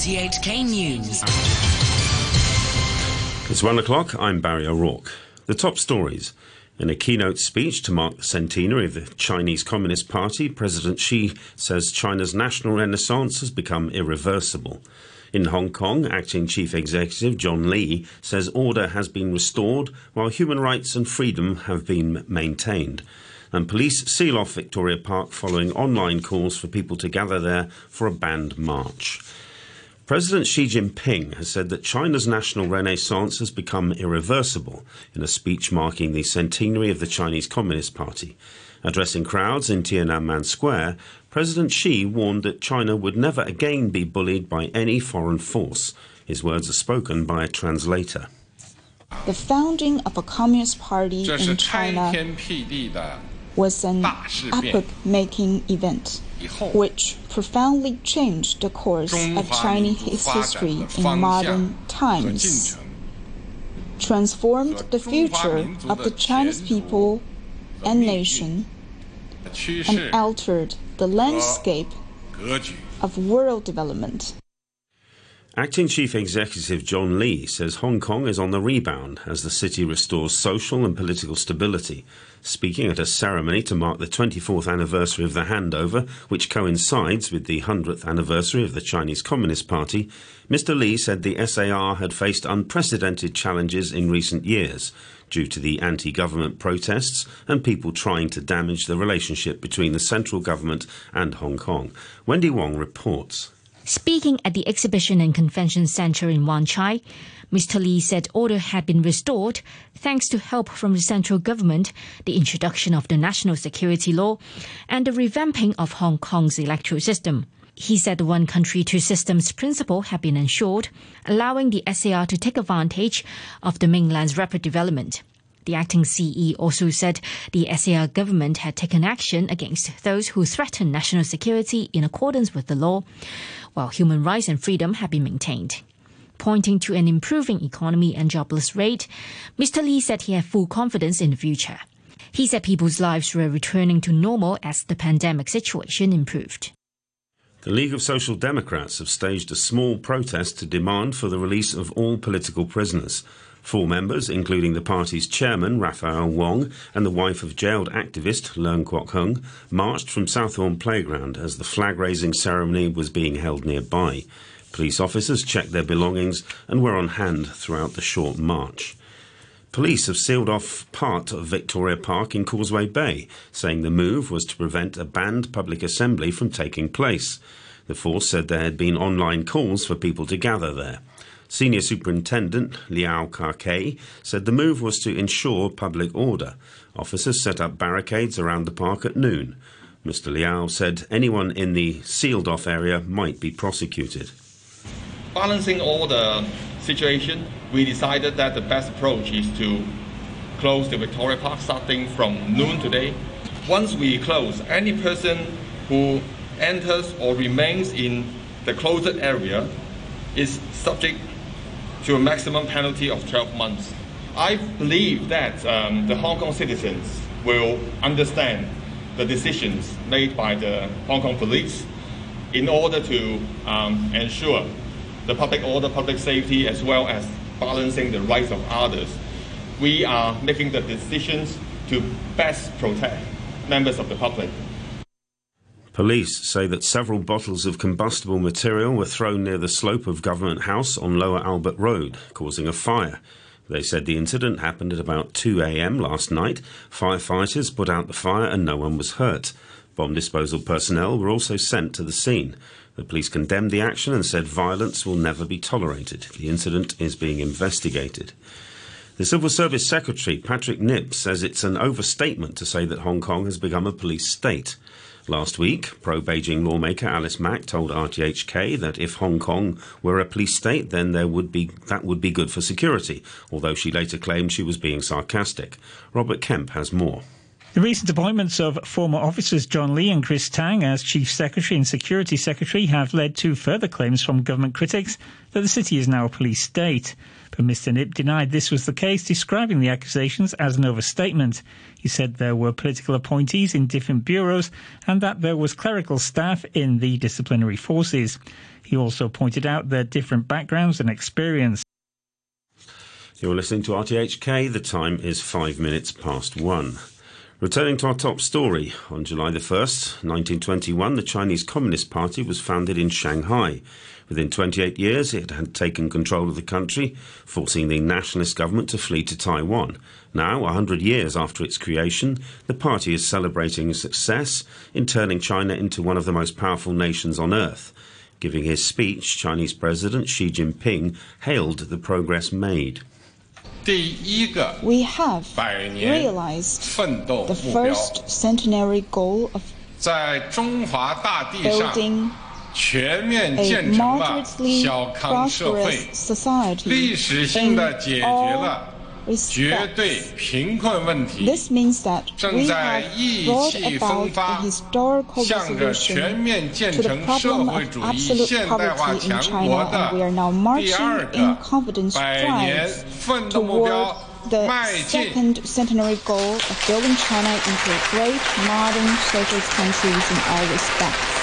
RTHK News. It's one o'clock. I'm Barry O'Rourke. The top stories. In a keynote speech to mark the centenary of the Chinese Communist Party, President Xi says China's national renaissance has become irreversible. In Hong Kong, acting chief executive John Lee says order has been restored while human rights and freedom have been maintained. And police seal off Victoria Park following online calls for people to gather there for a banned march. President Xi Jinping has said that China's national renaissance has become irreversible in a speech marking the centenary of the Chinese Communist Party. Addressing crowds in Tiananmen Square, President Xi warned that China would never again be bullied by any foreign force. His words are spoken by a translator. The founding of a communist party in China was an epoch making event which profoundly changed the course of Chinese history in modern times, transformed the future of the Chinese people and nation, and altered the landscape of world development. Acting Chief Executive John Lee says Hong Kong is on the rebound as the city restores social and political stability. Speaking at a ceremony to mark the 24th anniversary of the handover, which coincides with the 100th anniversary of the Chinese Communist Party, Mr. Lee said the SAR had faced unprecedented challenges in recent years due to the anti government protests and people trying to damage the relationship between the central government and Hong Kong. Wendy Wong reports. Speaking at the Exhibition and Convention Centre in Wan Chai, Mr. Lee said order had been restored thanks to help from the central government, the introduction of the national security law, and the revamping of Hong Kong's electoral system. He said the one country, two systems principle had been ensured, allowing the SAR to take advantage of the mainland's rapid development. The acting CE also said the SAR government had taken action against those who threatened national security in accordance with the law, while human rights and freedom have been maintained. Pointing to an improving economy and jobless rate, Mr. Lee said he had full confidence in the future. He said people's lives were returning to normal as the pandemic situation improved. The League of Social Democrats have staged a small protest to demand for the release of all political prisoners. Four members, including the party's chairman, Raphael Wong, and the wife of jailed activist Leung Kwok Hung, marched from Southorn Playground as the flag raising ceremony was being held nearby. Police officers checked their belongings and were on hand throughout the short march. Police have sealed off part of Victoria Park in Causeway Bay, saying the move was to prevent a banned public assembly from taking place. The force said there had been online calls for people to gather there. Senior Superintendent Liao Ka said the move was to ensure public order. Officers set up barricades around the park at noon. Mr. Liao said anyone in the sealed off area might be prosecuted. Balancing all the situation, we decided that the best approach is to close the Victoria Park starting from noon today. Once we close, any person who enters or remains in the closed area is subject to a maximum penalty of 12 months. I believe that um, the Hong Kong citizens will understand the decisions made by the Hong Kong police in order to um, ensure the public order, public safety, as well as balancing the rights of others. We are making the decisions to best protect members of the public. Police say that several bottles of combustible material were thrown near the slope of Government House on Lower Albert Road, causing a fire. They said the incident happened at about 2 a.m. last night. Firefighters put out the fire and no one was hurt. Bomb disposal personnel were also sent to the scene. The police condemned the action and said violence will never be tolerated. The incident is being investigated. The Civil Service Secretary, Patrick Nip, says it's an overstatement to say that Hong Kong has become a police state. Last week, pro Beijing lawmaker Alice Mak told RTHK that if Hong Kong were a police state, then there would be, that would be good for security, although she later claimed she was being sarcastic. Robert Kemp has more. The recent appointments of former officers John Lee and Chris Tang as Chief Secretary and Security Secretary have led to further claims from government critics that the city is now a police state. But Mr. Nip denied this was the case, describing the accusations as an overstatement. He said there were political appointees in different bureaus and that there was clerical staff in the disciplinary forces. He also pointed out their different backgrounds and experience. You're listening to RTHK. The time is five minutes past one. Returning to our top story, on July the 1st, 1921, the Chinese Communist Party was founded in Shanghai. Within 28 years, it had taken control of the country, forcing the nationalist government to flee to Taiwan. Now, 100 years after its creation, the party is celebrating success in turning China into one of the most powerful nations on earth. Giving his speech, Chinese President Xi Jinping hailed the progress made. We have realized the first centenary goal of building a moderately prosperous society. in all this means that we have brought about a historical resolution to the problem of absolute poverty in China, and we are now marching in confident strides toward the second centenary goal of building China into a great modern socialist country in all respects.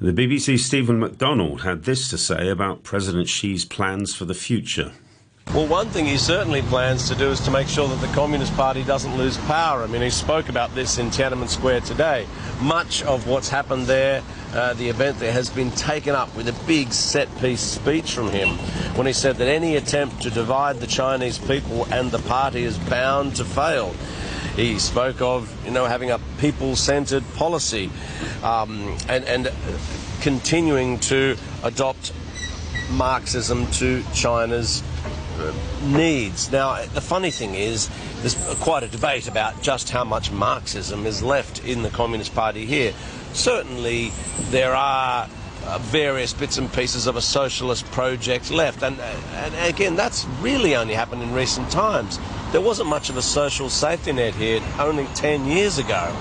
The BBC's Stephen McDonell had this to say about President Xi's plans for the future. Well, one thing he certainly plans to do is to make sure that the Communist Party doesn't lose power. I mean, he spoke about this in Tiananmen Square today. Much of what's happened there, uh, the event there, has been taken up with a big set piece speech from him when he said that any attempt to divide the Chinese people and the party is bound to fail. He spoke of, you know, having a people-centered policy um, and, and continuing to adopt Marxism to China's needs. Now, the funny thing is, there's quite a debate about just how much Marxism is left in the Communist Party here. Certainly, there are uh, various bits and pieces of a socialist project left, and, and again, that's really only happened in recent times. There wasn't much of a social safety net here only 10 years ago,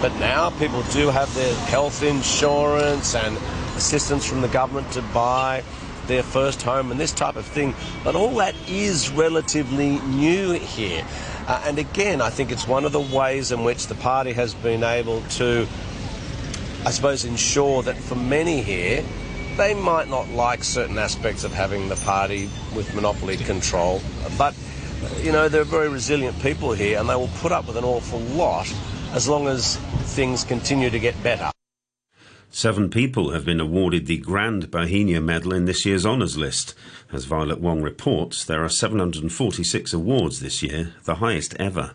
but now people do have their health insurance and assistance from the government to buy their first home and this type of thing. But all that is relatively new here. Uh, and again, I think it's one of the ways in which the party has been able to, I suppose, ensure that for many here, they might not like certain aspects of having the party with monopoly control, but you know, they're very resilient people here and they will put up with an awful lot as long as things continue to get better. Seven people have been awarded the Grand Bauhinia Medal in this year's honours list. As Violet Wong reports, there are 746 awards this year, the highest ever.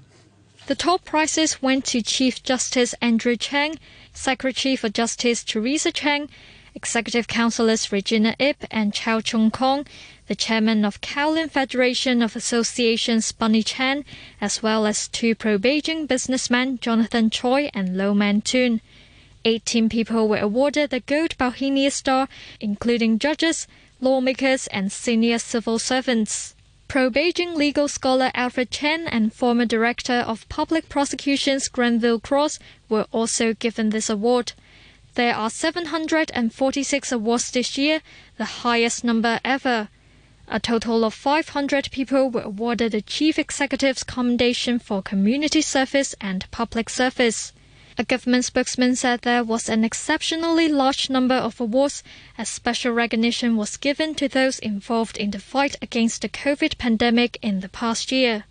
The top prizes went to Chief Justice Andrew Cheung, Secretary for Justice Teresa Cheng, Executive Councillors Regina Ip and Chow Chung Kong, the Chairman of Kowloon Federation of Associations Bunny Chan, as well as two pro-Beijing businessmen Jonathan Choi and Lo Man Tun. 18 people were awarded the Gold Bauhinia Star, including judges, lawmakers, and senior civil servants. Pro Beijing legal scholar Albert Chen and former director of public prosecutions Grenville Cross were also given this award. There are 746 awards this year, the highest number ever. A total of 500 people were awarded the Chief Executive's Commendation for Community Service and Public Service. A government spokesman said there was an exceptionally large number of awards as special recognition was given to those involved in the fight against the COVID pandemic in the past year.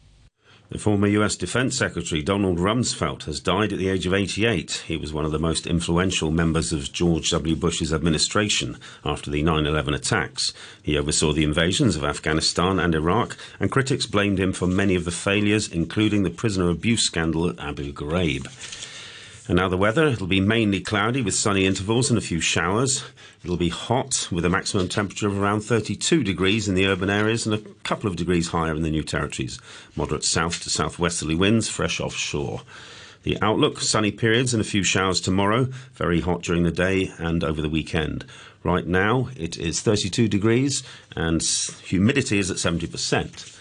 The former US Defense Secretary Donald Rumsfeld has died at the age of 88. He was one of the most influential members of George W. Bush's administration after the 9 11 attacks. He oversaw the invasions of Afghanistan and Iraq, and critics blamed him for many of the failures, including the prisoner abuse scandal at Abu Ghraib. And now the weather. It'll be mainly cloudy with sunny intervals and a few showers. It'll be hot with a maximum temperature of around 32 degrees in the urban areas and a couple of degrees higher in the new territories. Moderate south to southwesterly winds, fresh offshore. The outlook sunny periods and a few showers tomorrow, very hot during the day and over the weekend. Right now it is 32 degrees and humidity is at 70%.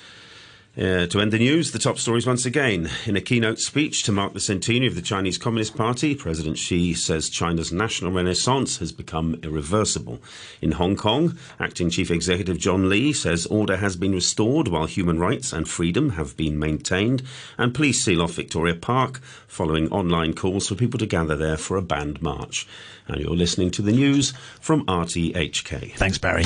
Uh, to end the news, the top stories once again. In a keynote speech to mark the centenary of the Chinese Communist Party, President Xi says China's national renaissance has become irreversible. In Hong Kong, acting Chief Executive John Lee says order has been restored while human rights and freedom have been maintained, and police seal off Victoria Park following online calls for people to gather there for a banned march. And you're listening to the news from RTHK. Thanks, Barry.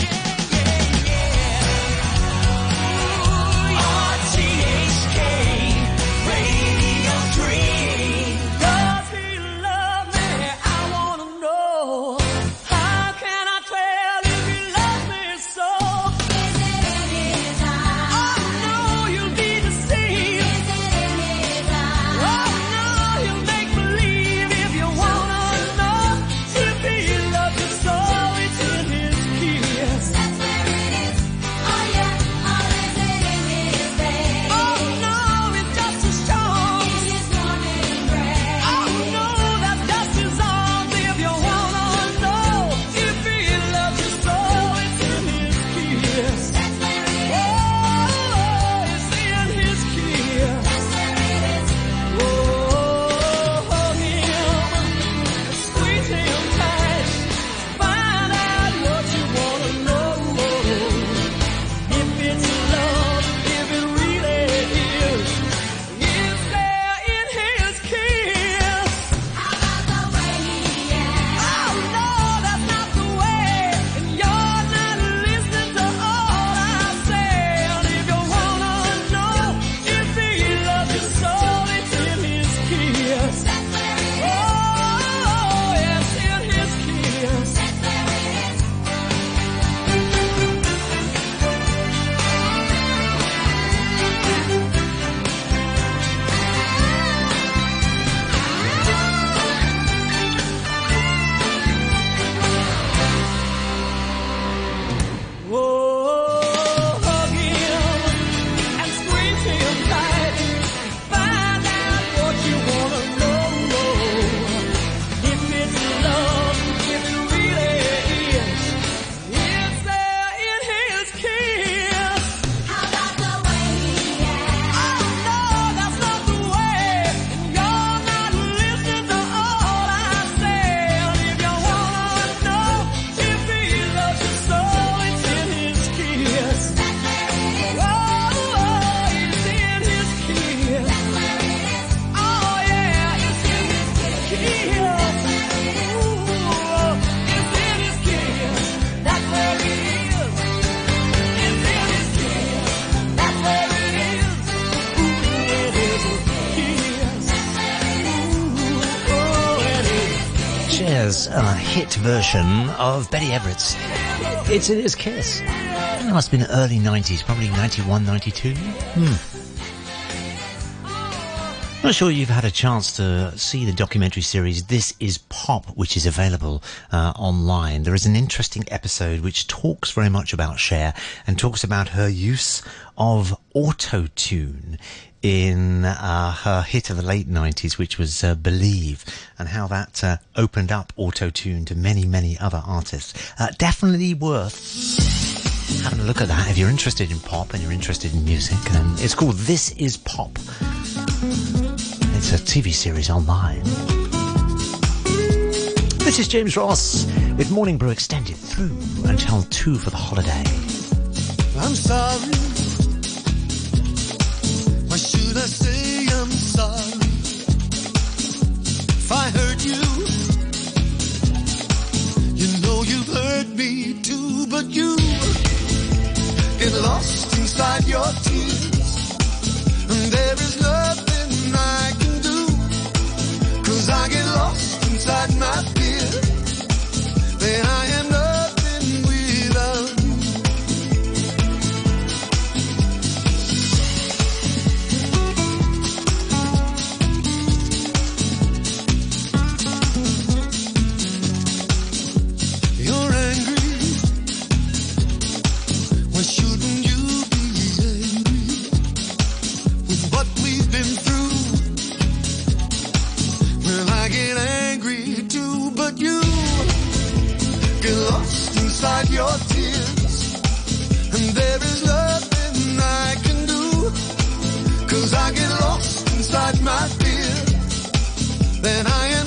Hit version of Betty Everett's It's in His Kiss. It must have been early 90s, probably 91, 92. Hmm. I'm not sure you've had a chance to see the documentary series This Is Pop, which is available uh, online. There is an interesting episode which talks very much about Cher and talks about her use of auto tune in uh, her hit of the late 90s, which was uh, Believe, and how that uh, opened up auto tune to many, many other artists. Uh, definitely worth having a look at that if you're interested in pop and you're interested in music. And it's called This Is Pop. It's a TV series online. This is James Ross with Morning Brew extended through until 2 for the holiday. I'm sorry should I say I'm sorry if I hurt you? You know you've hurt me too, but you get lost inside your tears, and there is nothing I I get lost inside my fear. Then I lost inside your tears. And there is nothing I can do. Cause I get lost inside my fear. Then I am